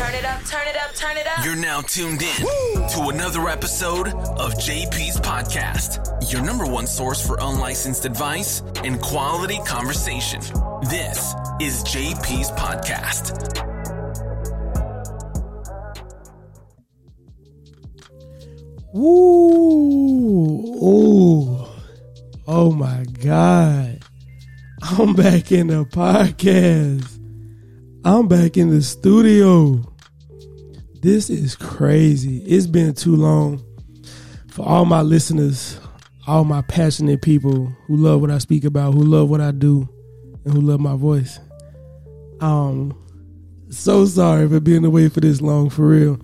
Turn it up, turn it up, turn it up. You're now tuned in to another episode of JP's Podcast, your number one source for unlicensed advice and quality conversation. This is JP's Podcast. Woo! Ooh. Oh my God. I'm back in the podcast. I'm back in the studio. This is crazy. It's been too long for all my listeners, all my passionate people who love what I speak about, who love what I do, and who love my voice. Um, so sorry for being away for this long, for real.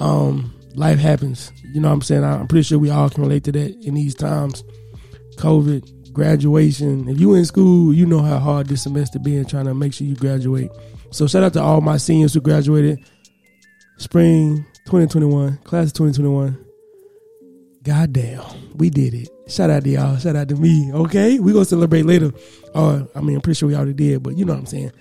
Um, life happens. You know what I'm saying? I'm pretty sure we all can relate to that in these times. COVID, graduation. If you in school, you know how hard this semester been trying to make sure you graduate. So shout out to all my seniors who graduated spring 2021, class of 2021. Goddamn, we did it. Shout out to y'all. Shout out to me. Okay, we gonna celebrate later. Or I mean, I'm pretty sure we already did, but you know what I'm saying.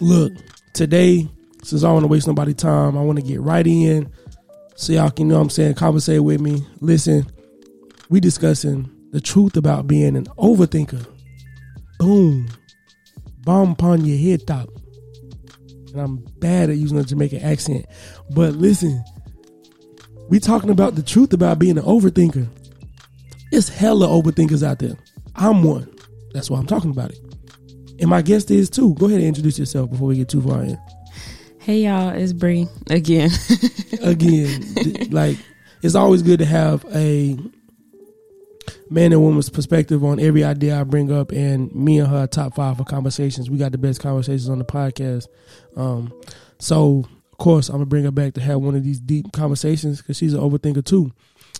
Look, today, since I don't want to waste nobody's time, I want to get right in, so y'all can you know what I'm saying, conversate with me. Listen, we discussing the truth about being an overthinker. Boom, bomb upon your head top. And I'm bad at using a Jamaican accent, but listen we talking about the truth about being an overthinker. It's hella overthinkers out there. I'm one. That's why I'm talking about it. And my guest is too. Go ahead and introduce yourself before we get too far in. Hey y'all, it's Bree again. Again, like it's always good to have a man and woman's perspective on every idea I bring up, and me and her top five for conversations. We got the best conversations on the podcast. Um, so of course, I'm gonna bring her back to have one of these deep conversations because she's an overthinker too.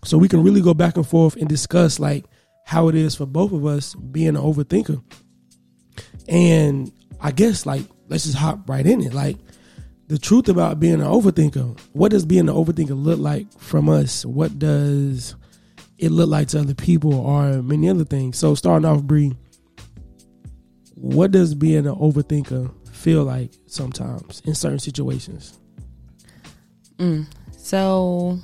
So we can really go back and forth and discuss like how it is for both of us being an overthinker. And I guess like let's just hop right in it. Like the truth about being an overthinker. What does being an overthinker look like from us? What does it look like to other people or many other things? So starting off, Bree, what does being an overthinker feel like sometimes in certain situations? Mm. So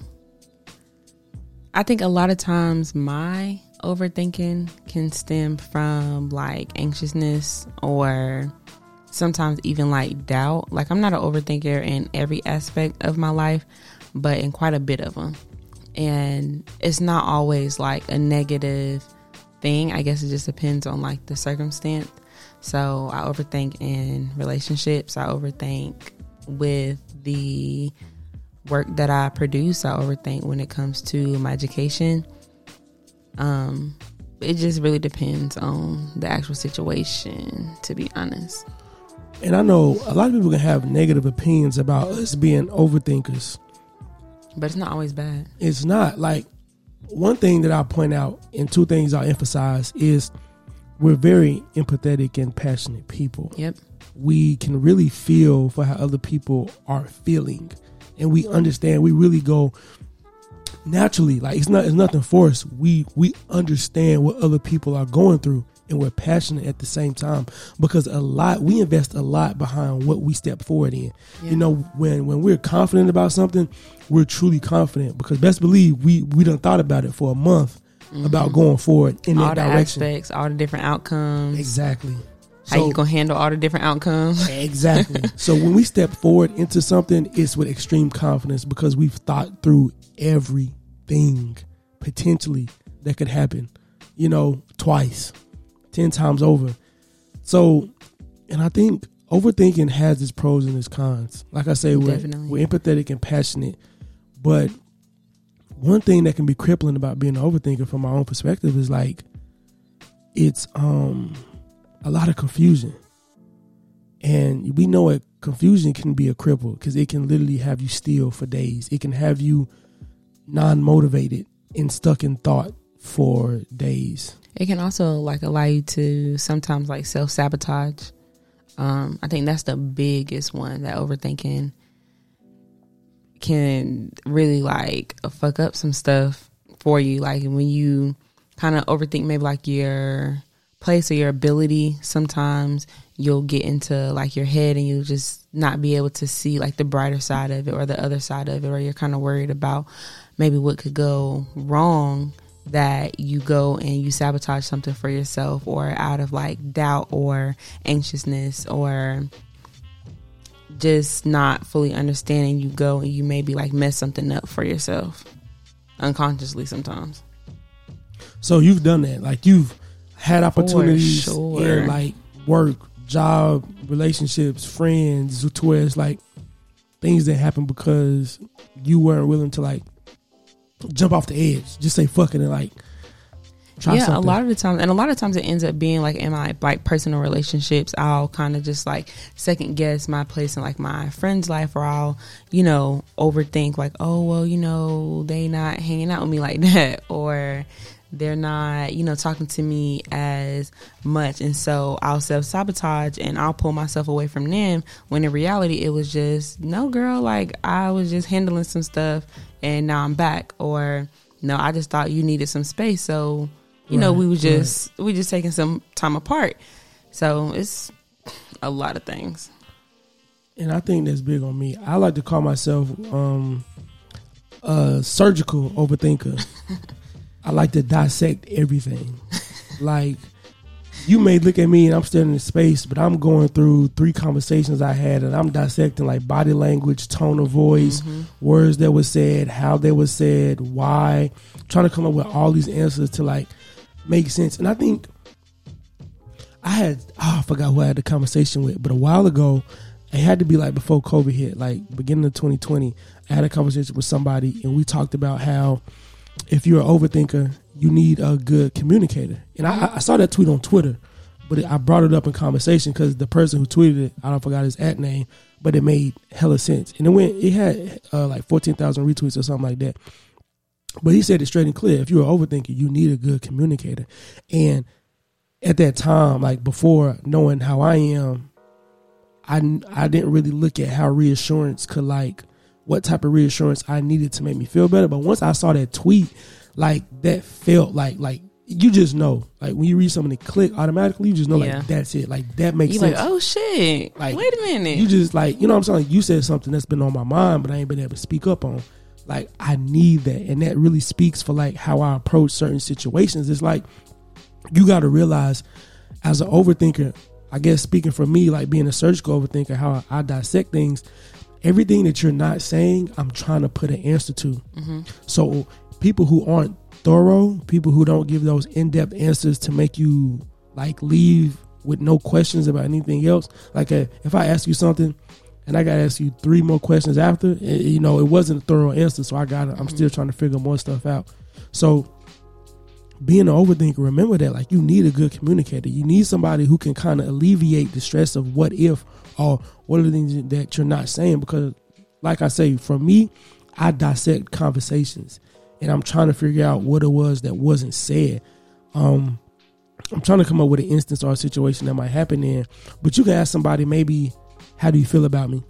I think a lot of times my overthinking can stem from like anxiousness or sometimes even like doubt. Like I'm not an overthinker in every aspect of my life, but in quite a bit of them. And it's not always like a negative thing. I guess it just depends on like the circumstance. So I overthink in relationships. I overthink with the work that I produce. I overthink when it comes to my education. Um, it just really depends on the actual situation, to be honest. And I know a lot of people can have negative opinions about us being overthinkers. But it's not always bad. It's not like one thing that I point out and two things I emphasize is we're very empathetic and passionate people. Yep. We can really feel for how other people are feeling. And we understand, we really go naturally. Like it's not it's nothing forced. We we understand what other people are going through and we're passionate at the same time because a lot we invest a lot behind what we step forward in. Yeah. You know, when when we're confident about something, we're truly confident because best believe we we done thought about it for a month about going forward in Mm-hmm. all that the direction. aspects, all the different outcomes, Exactly. how you gonna handle all the different outcomes. Exactly. so when we step forward into something, it's with extreme confidence because we've thought through everything potentially that could happen, you know, twice, 10 times over. So, and I think overthinking has its pros and its cons. Like I say, we're, we're empathetic and passionate, but one thing that can be crippling about being an overthinker from my own perspective is like it's um a lot of confusion. And we know it confusion can be a cripple because it can literally have you still for days. It can have you non motivated and stuck in thought for days. It can also like allow you to sometimes like self sabotage. Um, I think that's the biggest one that overthinking can really like fuck up some stuff for you. Like when you kind of overthink maybe like your place or your ability, sometimes you'll get into like your head and you'll just not be able to see like the brighter side of it or the other side of it or you're kind of worried about maybe what could go wrong that you go and you sabotage something for yourself or out of like doubt or anxiousness or just not fully understanding you go and you maybe like mess something up for yourself unconsciously sometimes So you've done that. Like you've had opportunities sure. in like work, job, relationships, friends, to where it's like things that happen because you weren't willing to like jump off the edge. Just say fuck it and like try yeah, something. a lot of the time, and a lot of times it ends up being like in my like personal relationships, I'll kind of just like second guess my place in like my friend's life, or I'll you know overthink like, oh well, you know they not hanging out with me like that, or they're not you know talking to me as much, and so I'll self sabotage and I'll pull myself away from them. When in reality, it was just no, girl, like I was just handling some stuff, and now I'm back, or no, I just thought you needed some space, so you know we were right. just we just taking some time apart so it's a lot of things and I think that's big on me. I like to call myself um, a surgical overthinker. I like to dissect everything. like you may look at me and I'm standing in space, but I'm going through three conversations I had, and I'm dissecting like body language, tone of voice, mm-hmm. words that were said, how they were said, why, trying to come up with all these answers to like make sense. And I think I had oh, I forgot who I had the conversation with, but a while ago, it had to be like before COVID hit, like beginning of 2020. I had a conversation with somebody, and we talked about how if you're an overthinker, you need a good communicator. And I, I saw that tweet on Twitter, but it, I brought it up in conversation because the person who tweeted it, I don't forgot his at name, but it made hella sense. And it went, it had uh, like 14,000 retweets or something like that. But he said it straight and clear. If you're an overthinker, you need a good communicator. And at that time, like before knowing how I am, I, I didn't really look at how reassurance could like what type of reassurance I needed to make me feel better. But once I saw that tweet, like that felt like like you just know. Like when you read something and click automatically, you just know Yeah. like that's it. Like that makes you sense. like oh shit Like, wait a minute You just like you know what I'm saying. Like, you said something that's been on my mind, but I ain't been able to speak up on. Like I need that, and that really speaks for like how I approach certain situations. It's like you got to realize, as an overthinker, I guess speaking for me, like being a surgical overthinker, how I dissect things. Everything that you're not saying, I'm trying to put an answer to. So people who aren't thorough, people who don't give those in-depth answers to make you like leave with no questions about anything else. Like uh if I ask you something and I got to ask you three more questions after, eh, you know, it wasn't a thorough answer. So I got, I'm still trying to figure more stuff out. So being an overthinker, remember that like you need a good communicator. You need somebody who can kind of alleviate the stress of what if or what are the things that you're not saying. Because, like I say, for me, I dissect conversations and I'm trying to figure out what it was that wasn't said. Um, I'm trying to come up with an instance or a situation that might happen in. But you can ask somebody maybe, how do you feel about me?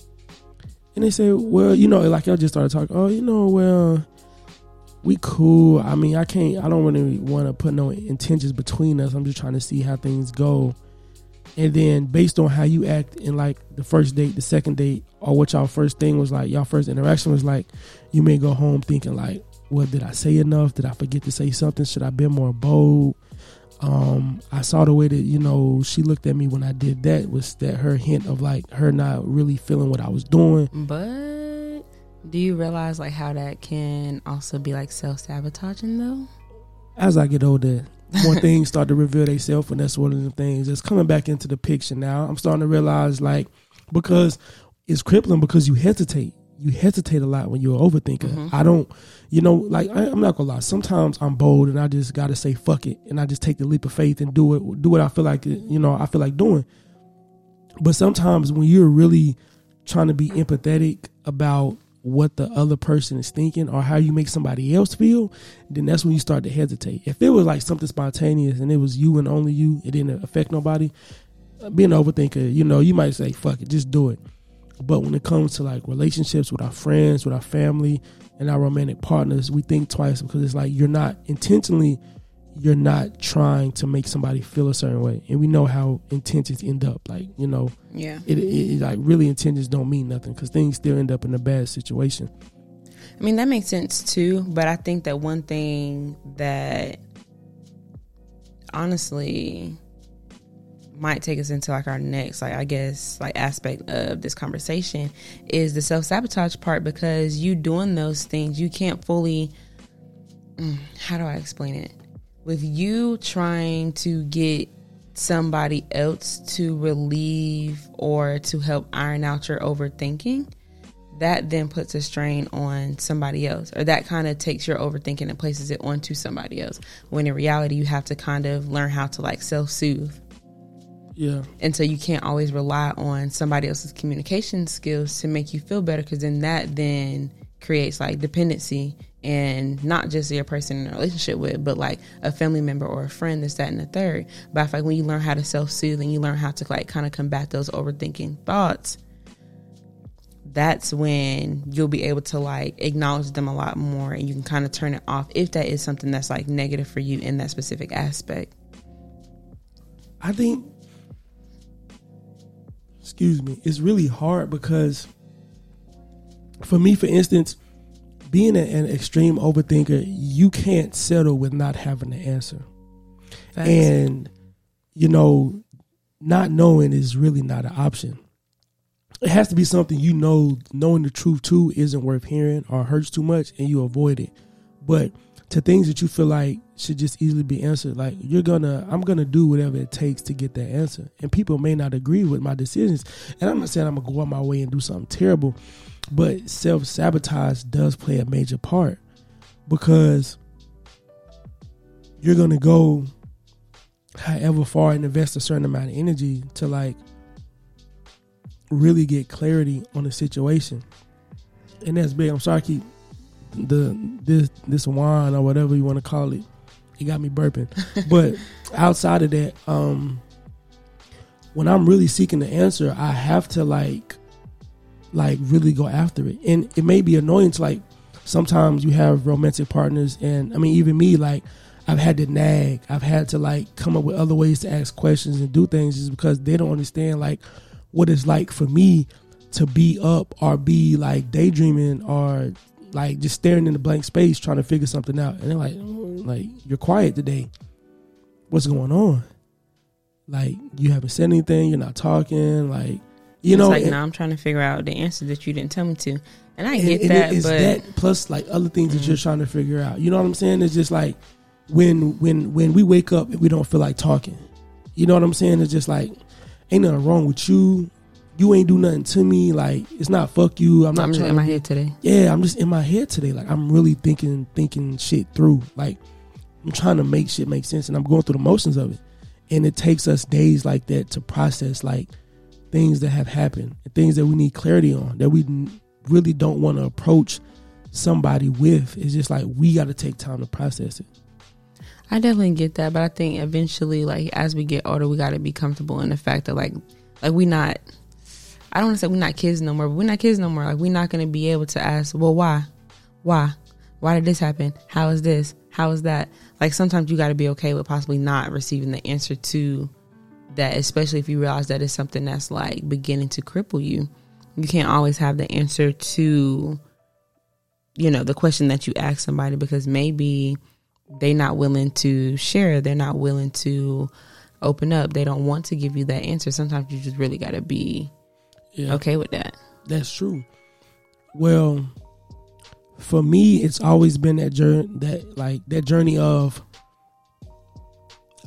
And they say, well, you know, like y'all just started talking. Oh, you know, well, we cool. I mean, I can't. I don't really want to put no intentions between us. I'm just trying to see how things go. And then based on how you act in like the first date, the second date, or what y'all first thing was like, y'all first interaction was like, you may go home thinking like, well, did I say enough? Did I forget to say something? Should I be more bold? Um, I saw the way that you know she looked at me when I did that was that her hint of like her not really feeling what I was doing. but do you realize like how that can also be like self-sabotaging though as I get older, more things start to reveal themselves, and that's one of the things that's coming back into the picture now. I'm starting to realize, like, because it's crippling because you hesitate. You hesitate a lot when you're an overthinker. Mm-hmm. I don't, you know, like I, I'm not gonna lie. Sometimes I'm bold and I just gotta say fuck it, and I just take the leap of faith and do it, do what I feel like, you know, I feel like doing. But sometimes when you're really trying to be empathetic about what the other person is thinking or how you make somebody else feel, then that's when you start to hesitate. If it was like something spontaneous and it was you and only you, it didn't affect nobody, uh, being an overthinker, you know, you might say, fuck it, just do it. But when it comes to like relationships with our friends, with our family, and our romantic partners, we think twice because it's like you're not intentionally, you're not trying to make somebody feel a certain way. And we know how intentions end up. Like, you know, Yeah. it, it, like really intentions don't mean nothing because things still end up in a bad situation. I mean, that makes sense too, but I think that one thing that honestly might take us into like our next like I guess like aspect of this conversation is the self-sabotage part because you doing those things you can't fully mm, how do I explain it with you trying to get somebody else to relieve or to help iron out your overthinking that then puts a strain on somebody else or that kind of takes your overthinking and places it onto somebody else when in reality you have to kind of learn how to like self-soothe Yeah. and so you can't always rely on somebody else's communication skills to make you feel better because then that then creates like dependency and not just your person in a relationship with but like a family member or a friend this that and the third. But like when you learn how to self-soothe and you learn how to like kind of combat those overthinking thoughts that's when you'll be able to like acknowledge them a lot more and you can kind of turn it off if that is something that's like negative for you in that specific aspect. I think, excuse me, it's really hard because for me, for instance, being an extreme overthinker, you can't settle with not having the answer. And, you know, not knowing is really not an option. It has to be something you know, knowing the truth too isn't worth hearing or hurts too much and you avoid it. But to things that you feel like should just easily be answered, like you're gonna, I'm gonna do whatever it takes to get that answer. And people may not agree with my decisions. And I'm not saying I'm gonna go out my way and do something terrible, but self sabotage does play a major part because you're gonna go however far and invest a certain amount of energy to like really get clarity on the situation. And that's big. I'm sorry I keep the this this wine or whatever you want to call it. It got me burping. but outside of that, um when I'm really seeking the answer, I have to like like really go after it. And it may be annoying to like sometimes you have romantic partners and I mean even me like I've had to nag. I've had to like come up with other ways to ask questions and do things just because they don't understand like what it's like for me to be up or be like daydreaming or like just staring in the blank space trying to figure something out. And they're like, "Mm, like you're quiet today. What's going on? Like you haven't said anything. You're not talking. Like you it's know. like now I'm trying to figure out the answer that you didn't tell me to, and I and- get and that, it- but that plus like other things that you're mm. trying to figure out. You know what I'm saying? It's just like when when when we wake up and we don't feel like talking. You know what I'm saying? It's just like ain't nothing wrong with you. You ain't do nothing to me. Like it's not fuck you. I'm not I'm just in my head today. yeah, I'm just in my head today. Like I'm really thinking, thinking shit through. Like I'm trying to make shit make sense, and I'm going through the motions of it. And it takes us days like that to process like things that have happened, and things that we need clarity on, that we really don't want to approach somebody with. It's just like we got to take time to process it. I definitely get that, but I think eventually, like as we get older, we got to be comfortable in the fact that like, like we not. I don't want to say we're not kids no more, but we're not kids no more. Like we're not going to be able to ask, well, why, why, why did this happen? How is this? How is that? Like sometimes you got to be okay with possibly not receiving the answer to that, especially if you realize that it's something that's like beginning to cripple you. You can't always have the answer to, you know, the question that you ask somebody because maybe they're not willing to share. They're not willing to open up. They don't want to give you that answer. Sometimes you just really got to be Yeah. okay with that. That's true. Well, for me, it's always been that journey, that like that journey of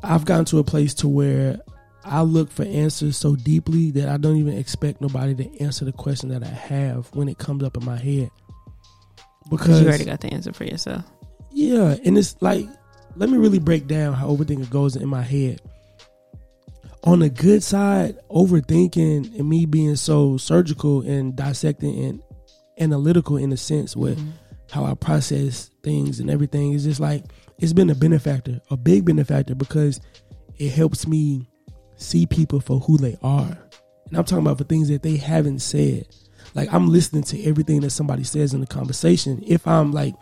I've gotten to a place to where I look for answers so deeply that I don't even expect nobody to answer the question that I have when it comes up in my head. Because you already got the answer for yourself. yeah, and it's like, let me really break down how overthinking goes in my head. On the good side, overthinking and me being so surgical and dissecting and analytical in a sense with mm-hmm. how I process things and everything is just like it's been a benefactor, a big benefactor because it helps me see people for who they are. And I'm talking about for things that they haven't said. Like I'm listening to everything that somebody says in the conversation. If I'm like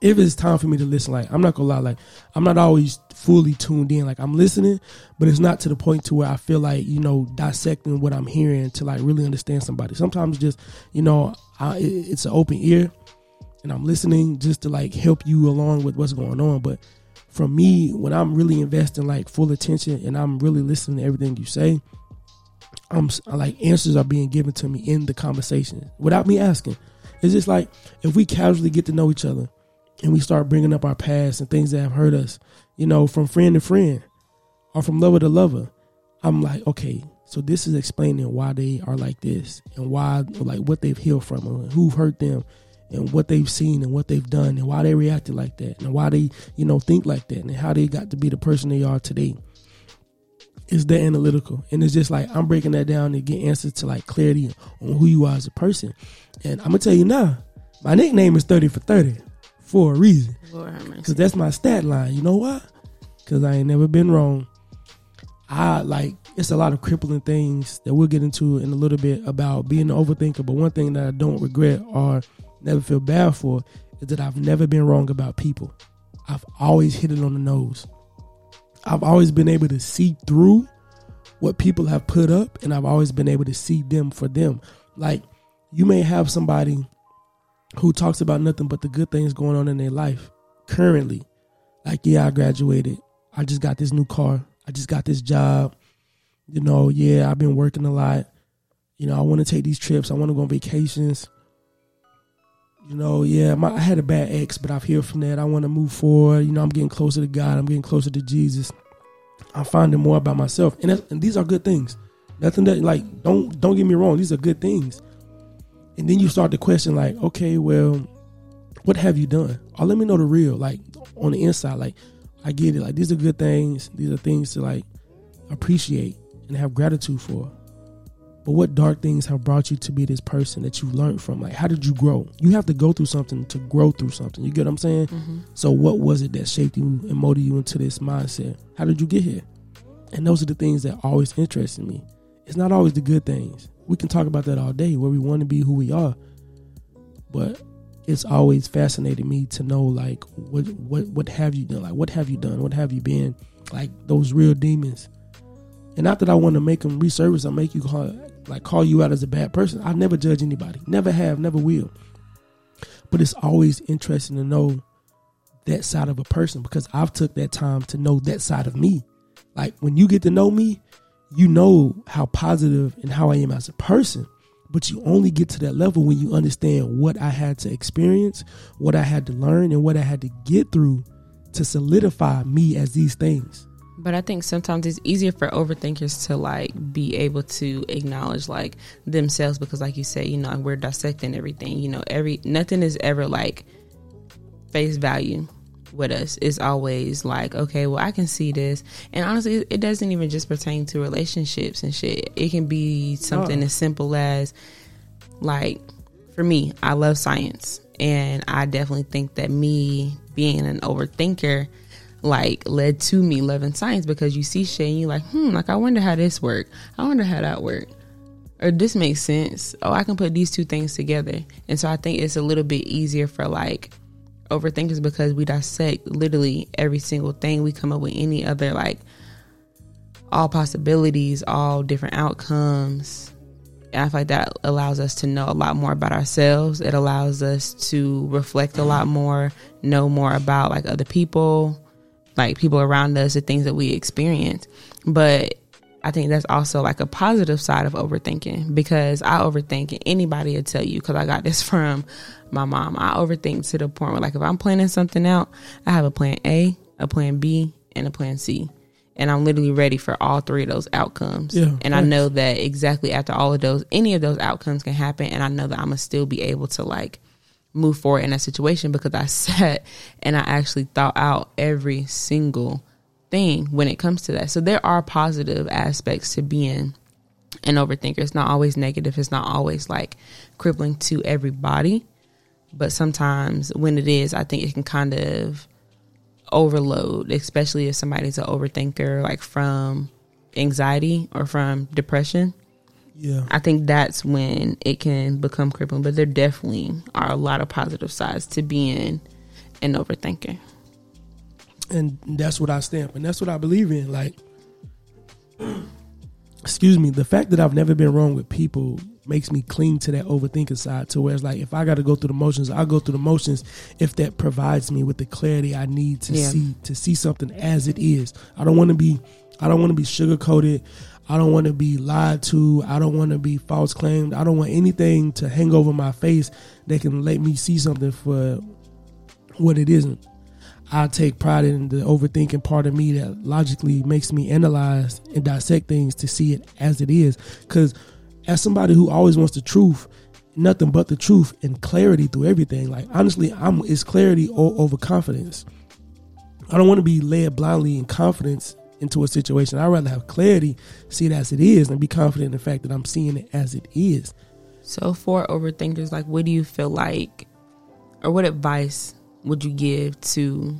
if it's time for me to listen, like I'm not gonna lie, like I'm not always fully tuned in. Like I'm listening, but it's not to the point to where I feel like you know dissecting what I'm hearing to like really understand somebody. Sometimes just you know I, it's an open ear, and I'm listening just to like help you along with what's going on. But for me, when I'm really investing like full attention and I'm really listening to everything you say, I'm like answers are being given to me in the conversation without me asking. It's just like if we casually get to know each other and we start bringing up our past and things that have hurt us, you know, from friend to friend or from lover to lover, I'm like, okay, so this is explaining why they are like this and why, like, what they've healed from and who hurt them and what they've seen and what they've done and why they reacted like that and why they, you know, think like that and how they got to be the person they are today. It's that analytical. And it's just like I'm breaking that down to get answers to like clarity on who you are as a person. And I'm gonna tell you now, my nickname is 30 for 30 for a reason. Because that's my stat line. You know why? Because I ain't never been wrong. I like it's a lot of crippling things that we'll get into in a little bit about being an overthinker. But one thing that I don't regret or never feel bad for is that I've never been wrong about people. I've always hit it on the nose. I've always been able to see through what people have put up, and I've always been able to see them for them. Like you may have somebody who talks about nothing but the good things going on in their life currently. Like, yeah, I graduated. I just got this new car. I just got this job. You know, yeah, I've been working a lot. You know, I want to take these trips. I want to go on vacations. You know, yeah, my, I had a bad ex, but I've healed from that. I want to move forward. You know, I'm getting closer to God. I'm getting closer to Jesus. I'm finding more about myself, and, and these are good things. Nothing that like don't don't get me wrong. These are good things. And then you start to question, like, okay, well, what have you done? Or let me know the real, like on the inside. Like, I get it. Like, these are good things. These are things to like appreciate and have gratitude for. But what dark things have brought you to be this person that you learned from? Like, how did you grow? You have to go through something to grow through something. You get what I'm saying? Mm-hmm. So, what was it that shaped you and molded you into this mindset? How did you get here? And those are the things that always interested me. It's not always the good things we can talk about that all day, where we want to be, who we are. But it's always fascinated me to know like what what what have you done? Like what have you done? What have you been? Like those real demons. And not that I want to make them resurface or make you call like call you out as a bad person. I never judge anybody. Never have, never will. But it's always interesting to know that side of a person because I've took that time to know that side of me. Like when you get to know me, you know how positive and how I am as a person. But you only get to that level when you understand what I had to experience, what I had to learn, and what I had to get through to solidify me as these things. But I think sometimes it's easier for overthinkers to like be able to acknowledge like themselves because like you say, you know, we're dissecting everything. You know, every nothing is ever like face value with us is always like, okay, well, I can see this. And honestly, it doesn't even just pertain to relationships and shit. It can be something oh. as simple as, like, for me, I love science. And I definitely think that me being an overthinker, like, led to me loving science because you see shit and you're like, hmm, like, I wonder how this work. I wonder how that work. Or this makes sense. Oh, I can put these two things together. And so I think it's a little bit easier for, like, overthinkers because we dissect literally every single thing. We come up with any other like all possibilities, all different outcomes. And I feel like that allows us to know a lot more about ourselves. It allows us to reflect a lot more, know more about like other people, like people around us, the things that we experience. But I think that's also like a positive side of overthinking because I overthink and anybody will tell you because I got this from my mom. I overthink to the point where like if I'm planning something out, I have a plan A, a plan B, and a plan C. And I'm literally ready for all three of those outcomes. Yeah, and I know that exactly after all of those, any of those outcomes can happen. And I know that I'm going to still be able to like move forward in that situation because I sat and I actually thought out every single thing when it comes to that. So there are positive aspects to being an overthinker. It's not always negative. It's not always like crippling to everybody. But sometimes when it is, I think it can kind of overload, especially if somebody's an overthinker, like from anxiety or from depression. Yeah. I think that's when it can become crippling. But there definitely are a lot of positive sides to being an overthinker. And that's what I stamp, and that's what I believe in. Like, excuse me, the fact that I've never been wrong with people makes me cling to that overthinking side. To where it's like, if I got to go through the motions, I'll go through the motions if that provides me with the clarity I need to Yeah. see to see something as it is. I don't want to be, I don't want to be sugar coated. I don't want to be lied to. I don't want to be false claimed. I don't want anything to hang over my face that can let me see something for what it isn't. I take pride in the overthinking part of me that logically makes me analyze and dissect things to see it as it is. Because as somebody who always wants the truth, nothing but the truth and clarity through everything. Like honestly, I'm it's clarity over confidence. I don't want to be led blindly in confidence into a situation. I'd rather have clarity, see it as it is, and be confident in the fact that I'm seeing it as it is. So for overthinkers, like what do you feel like or what advice would you give to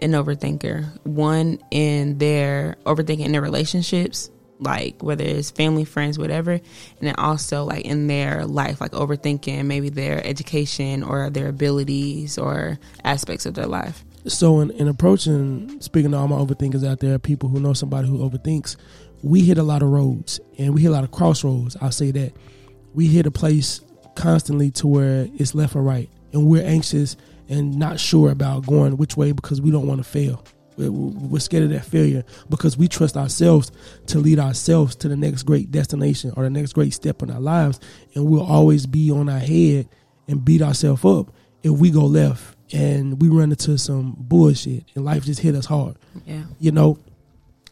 an overthinker? One in their overthinking in their relationships, like whether it's family, friends, whatever, and then also like in their life, like overthinking maybe their education or their abilities or aspects of their life. So in, in approaching, speaking to all my overthinkers out there, people who know somebody who overthinks, we hit a lot of roads and we hit a lot of crossroads. I'll say that we hit a place constantly to where it's left or right, and we're anxious and not sure about going which way because we don't want to fail. We're, we're scared of that failure because we trust ourselves to lead ourselves to the next great destination or the next great step in our lives, and we'll always be on our head and beat ourselves up if we go left and we run into some bullshit and life just hit us hard. Yeah. You know,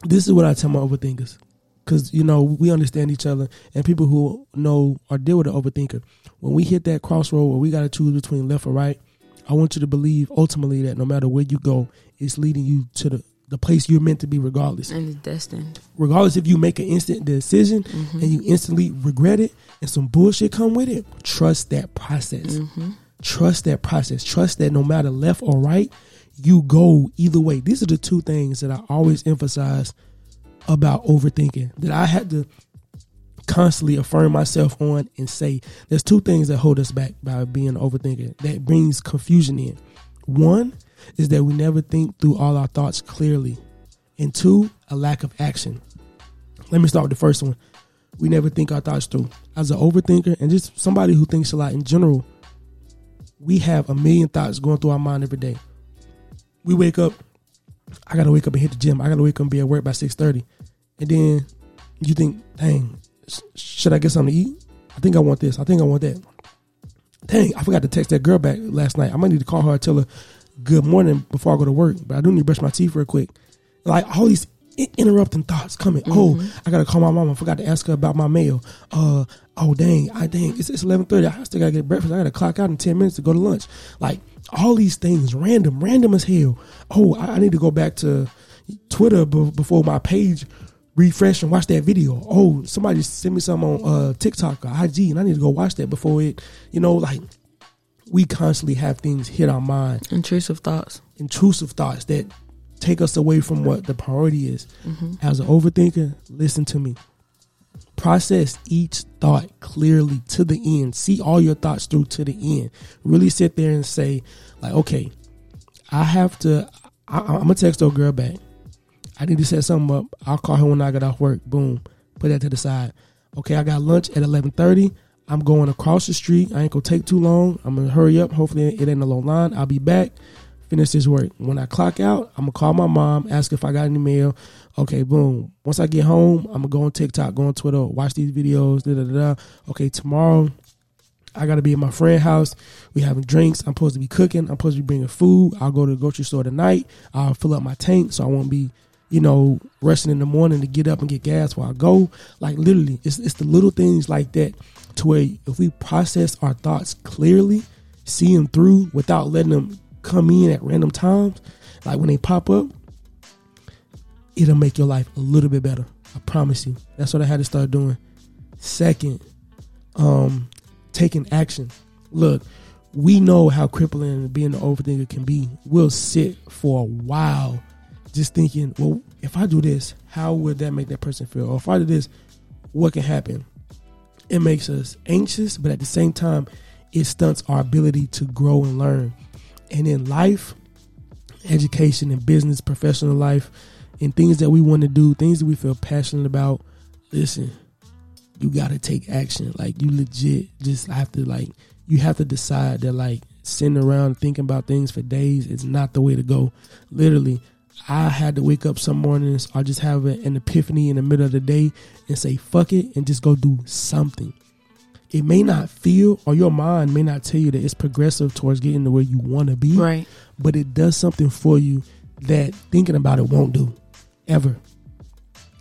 this is what I tell my overthinkers. Cause you know we understand each other, and people who know or deal with an overthinker. When we hit that crossroad where we got to choose between left or right, I want you to believe ultimately that no matter where you go, it's leading you to the the place you're meant to be, regardless. And it's destined. Regardless if you make an instant decision Mm-hmm. and you instantly regret it, and some bullshit come with it, trust that process. Mm-hmm. Trust that process. Trust that no matter left or right, you go either way. These are the two things that I always emphasize about overthinking that I had to constantly affirm myself on and say there's two things that hold us back by being an overthinker that brings confusion in. One is that we never think through all our thoughts clearly. And two, a lack of action. Let me start with the first one. We never think our thoughts through. As an overthinker and just somebody who thinks a lot in general, we have a million thoughts going through our mind every day. We wake up, I gotta wake up and hit the gym. I gotta wake up and be at work by six thirty, and then you think, dang, should I get something to eat? I think I want this. I think I want that. Dang, I forgot to text that girl back last night. I might need to call her and tell her good morning before I go to work. But I do need to brush my teeth real quick. Like all these interrupting thoughts coming. Oh, I gotta call my mom. I forgot to ask her about my mail. Uh, oh dang, I dang, it's, it's eleven thirty. I still gotta get breakfast. I gotta clock out in ten minutes to go to lunch. Like all these things, random, random as hell. Oh, I, I need to go back to Twitter be- before my page refresh and watch that video. Oh, somebody sent me something on uh, TikTok or IG, and I need to go watch that before it. You know, like we constantly have things hit our mind Intrusive thoughts. intrusive thoughts that take us away from what the priority is. Mm-hmm. As an overthinker, listen to me. Process each thought clearly to the end. See all your thoughts through to the end. Really sit there and say, like, okay, I have to. I, I'm gonna text old girl back. I need to set something up. I'll call her when I get off work. Boom. Put that to the side. Okay, I got lunch at eleven thirty. I'm going across the street. I ain't gonna take too long. I'm gonna hurry up. Hopefully it ain't a long line. I'll be back. Finish this work. When I clock out, I'm gonna call my mom, ask if I got any mail. Okay, boom. Once I get home, I'm gonna go on TikTok, go on Twitter, watch these videos. Da da da. da. Okay, tomorrow I gotta be at my friend's house. We having drinks. I'm supposed to be cooking. I'm supposed to be bringing food. I'll go to the grocery store tonight. I'll fill up my tank so I won't be, you know, rushing in the morning to get up and get gas while I go. Like literally, it's it's the little things like that to where if we process our thoughts clearly, see them through without letting them come in at random times, like when they pop up, it'll make your life a little bit better. I promise you. That's what I had to start doing. Second, um, taking action. Look, we know how crippling being an overthinker can be. We'll sit for a while just thinking, well, if I do this, how would that make that person feel? Or if I do this, what can happen? It makes us anxious, but at the same time, it stunts our ability to grow and learn. And in life, education and business, professional life, and things that we want to do, things that we feel passionate about, listen, you got to take action. Like you legit just have to like you have to decide that like sitting around thinking about things for days is not the way to go. Literally, I had to wake up some mornings or just have an epiphany in the middle of the day and say fuck it and just go do something. It may not feel or your mind may not tell you that it's progressive towards getting to where you want to be, Right. but it does something for you that thinking about it won't do ever.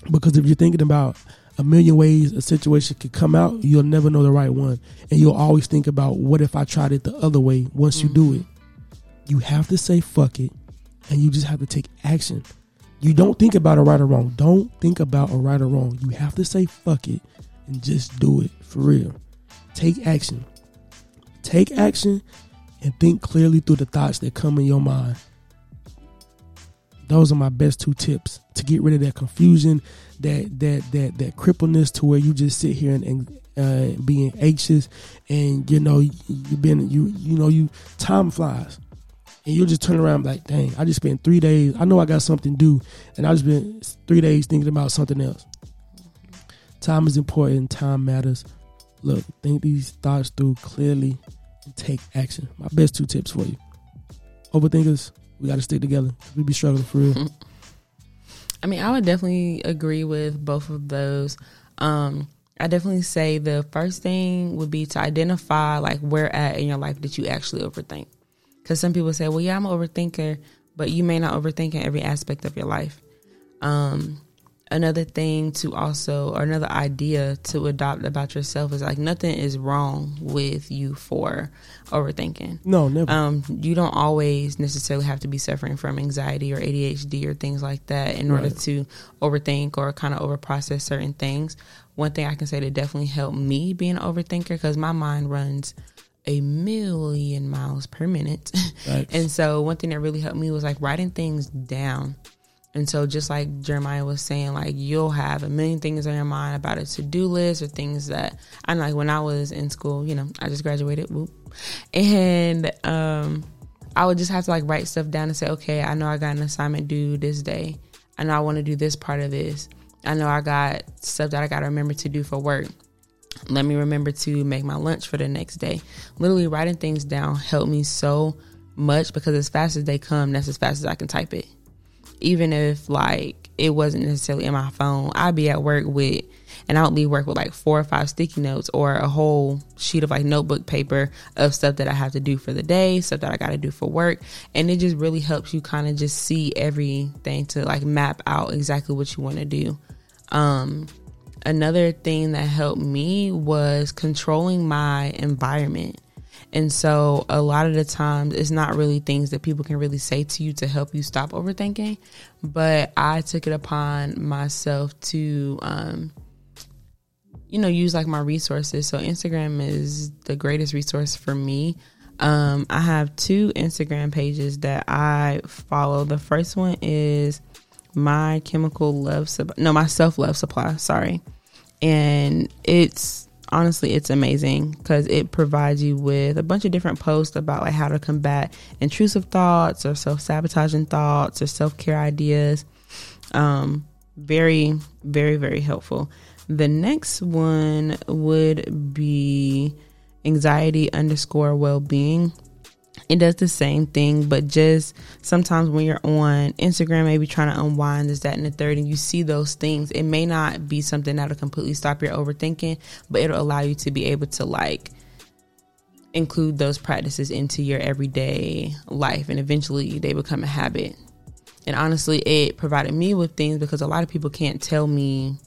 Because if you're thinking about a million ways a situation could come out, you'll never know the right one. And you'll always think about what if I tried it the other way once you do mm-hmm. it. You have to say fuck it and you just have to take action. You don't think about a right or wrong. Don't think about a right or wrong. You have to say fuck it and just do it for real. Take action. Take action and think clearly through the thoughts that come in your mind. Those are my best two tips to get rid of that confusion, that that that that crippleness to where you just sit here and, and uh, being anxious, and you know you have been you you know you time flies, and you'll just turn around like, dang, I just spent three days. I know I got something due, and I just been three days thinking about something else. Time is important. Time matters. Look, think these thoughts through clearly and take action. My best two tips for you. Overthinkers, we got to stick together. We be struggling for real. I mean, I would definitely agree with both of those. Um, I definitely say the first thing would be to identify like where at in your life that you actually overthink. Because some people say, "Well, yeah, I'm an overthinker," but you may not overthink in every aspect of your life. Um, another thing to also, or another idea to adopt about yourself is like nothing is wrong with you for overthinking. No, never. Um, you don't always necessarily have to be suffering from anxiety or ADHD or things like that in order to overthink or kind of overprocess certain things. One thing I can say that definitely helped me being an overthinker because my mind runs a million miles per minute. And so one thing that really helped me was like writing things down. And so just like Jeremiah was saying, like you'll have a million things on your mind about a to do list or things that I know like when I was in school, you know, I just graduated, whoop. And um I would just have to like write stuff down and say, okay, I know I got an assignment due this day. I know I want to do this part of this. I know I got stuff that I got to remember to do for work. Let me remember to make my lunch for the next day. Literally writing things down helped me so much because as fast as they come, that's as fast as I can type it. Even if like it wasn't necessarily in my phone, I'd be at work with and I would leave work with like four or five sticky notes or a whole sheet of like notebook paper of stuff that I have to do for the day, stuff that I got to do for work. And it just really helps you kind of just see everything to like map out exactly what you want to do. Um, another thing that helped me was controlling my environment. And so a lot of the times it's not really things that people can really say to you to help you stop overthinking, but I took it upon myself to um you know use like my resources. So Instagram is the greatest resource for me. Um I have two Instagram pages that I follow. The first one is my chemical love supply no my self love supply sorry and it's honestly it's amazing because it provides you with a bunch of different posts about like how to combat intrusive thoughts or self-sabotaging thoughts or self-care ideas. Um very very very helpful. The next one would be anxiety underscore well-being it does the same thing, but just sometimes when you're on Instagram, maybe trying to unwind this, that, and the third, and you see those things, it may not be something that'll completely stop your overthinking, but it'll allow you to be able to like include those practices into your everyday life, and eventually they become a habit. And honestly, it provided me with things because a lot of people can't tell me,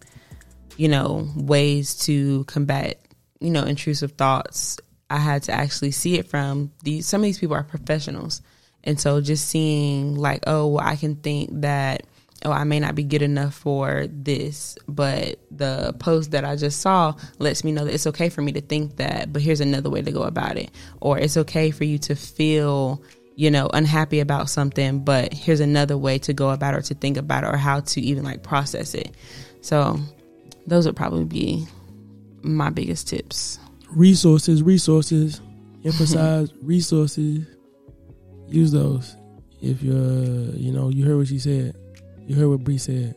you know, ways to combat, you know, intrusive thoughts I had to actually see it from these. Some of these people are professionals, and so just seeing like, oh, well, I can think that, oh, I may not be good enough for this, but the post that I just saw lets me know that it's okay for me to think that, but here's another way to go about it, or it's okay for you to feel, you know, unhappy about something, but here's another way to go about it or to think about it or how to even like process it. So, those would probably be my biggest tips. Resources, resources, emphasize resources. use those. If you're, you know, you heard what she said, you heard what Bree said.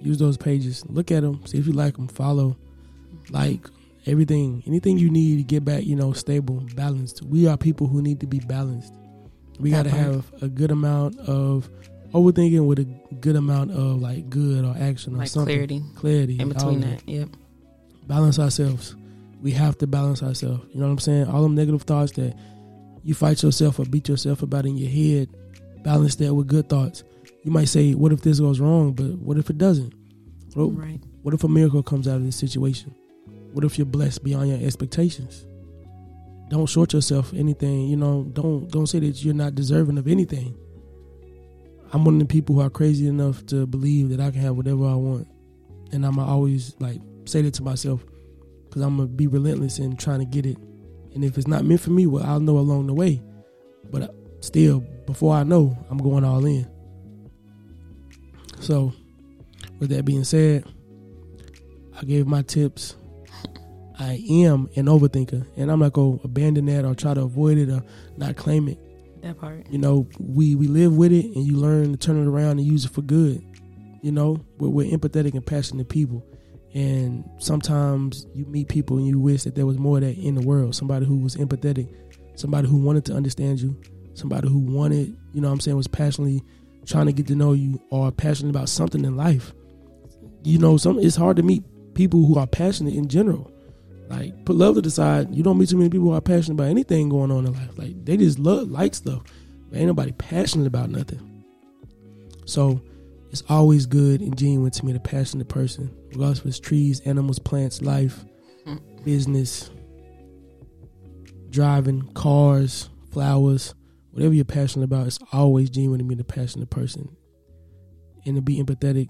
Use those pages. Look at them. See if you like them. Follow, like everything, anything you need to get back, you know, stable, balanced. We are people who need to be balanced. We got to have a good amount of overthinking with a good amount of like good or action or Like something. clarity Clarity in between that. Yep. balance ourselves. We have to balance ourselves. You know what I'm saying? All them negative thoughts that you fight yourself or beat yourself about in your head, balance that with good thoughts. You might say, "What if this goes wrong?" But what if it doesn't? What, Right. what if a miracle comes out of this situation? What if you're blessed beyond your expectations? Don't short yourself anything. You know, don't don't say that you're not deserving of anything. I'm one of the people who are crazy enough to believe that I can have whatever I want, and I'm always like say that to myself because I'm gonna be relentless in trying to get it. And if it's not meant for me, well, I'll know along the way. But uh, still, before I know, I'm going all in. So, with that being said, I gave my tips. I am an overthinker, and I'm not gonna abandon that or try to avoid it or not claim it. That part. You know, we we live with it, and you learn to turn it around and use it for good. You know, we're, we're empathetic and passionate people, and sometimes you meet people and you wish that there was more of that in the world. Somebody who was empathetic, somebody who wanted to understand you, somebody who wanted, you know, what I'm saying, was passionately trying to get to know you or passionate about something in life. You know, some it's hard to meet people who are passionate in general. Like put love to the side. You don't meet too many people who are passionate about anything going on in life. Like they just love like stuff. But ain't nobody passionate about nothing. So it's always good and genuine to meet a passionate person, regardless it's trees, animals, plants, life, business, driving, cars, flowers, whatever you're passionate about. It's always genuine to meet a passionate person, and to be empathetic.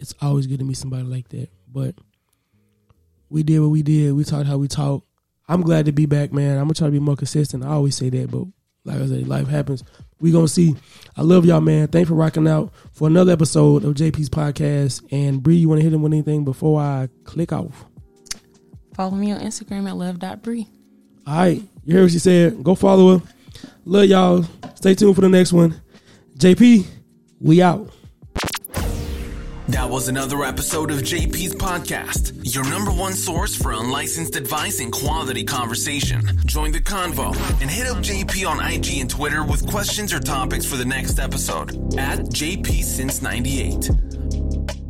It's always good to meet somebody like that. But we did what we did. We talked how we talked. I'm glad to be back, man. I'm gonna try to be more consistent. I always say that, but like I said, life happens. We gonna see. I love y'all, man. Thanks for rocking out for another episode of JP's podcast. And Bree, you want to hit him with anything before I click off? Follow me on Instagram at love.bree. All right, you hear what she said. Go follow her. Love y'all. Stay tuned for the next one. JP, we out. That was another episode of JP's podcast, your number one source for unlicensed advice and quality conversation. Join the convo and hit up JP on IG and Twitter with questions or topics for the next episode at JP Since 98.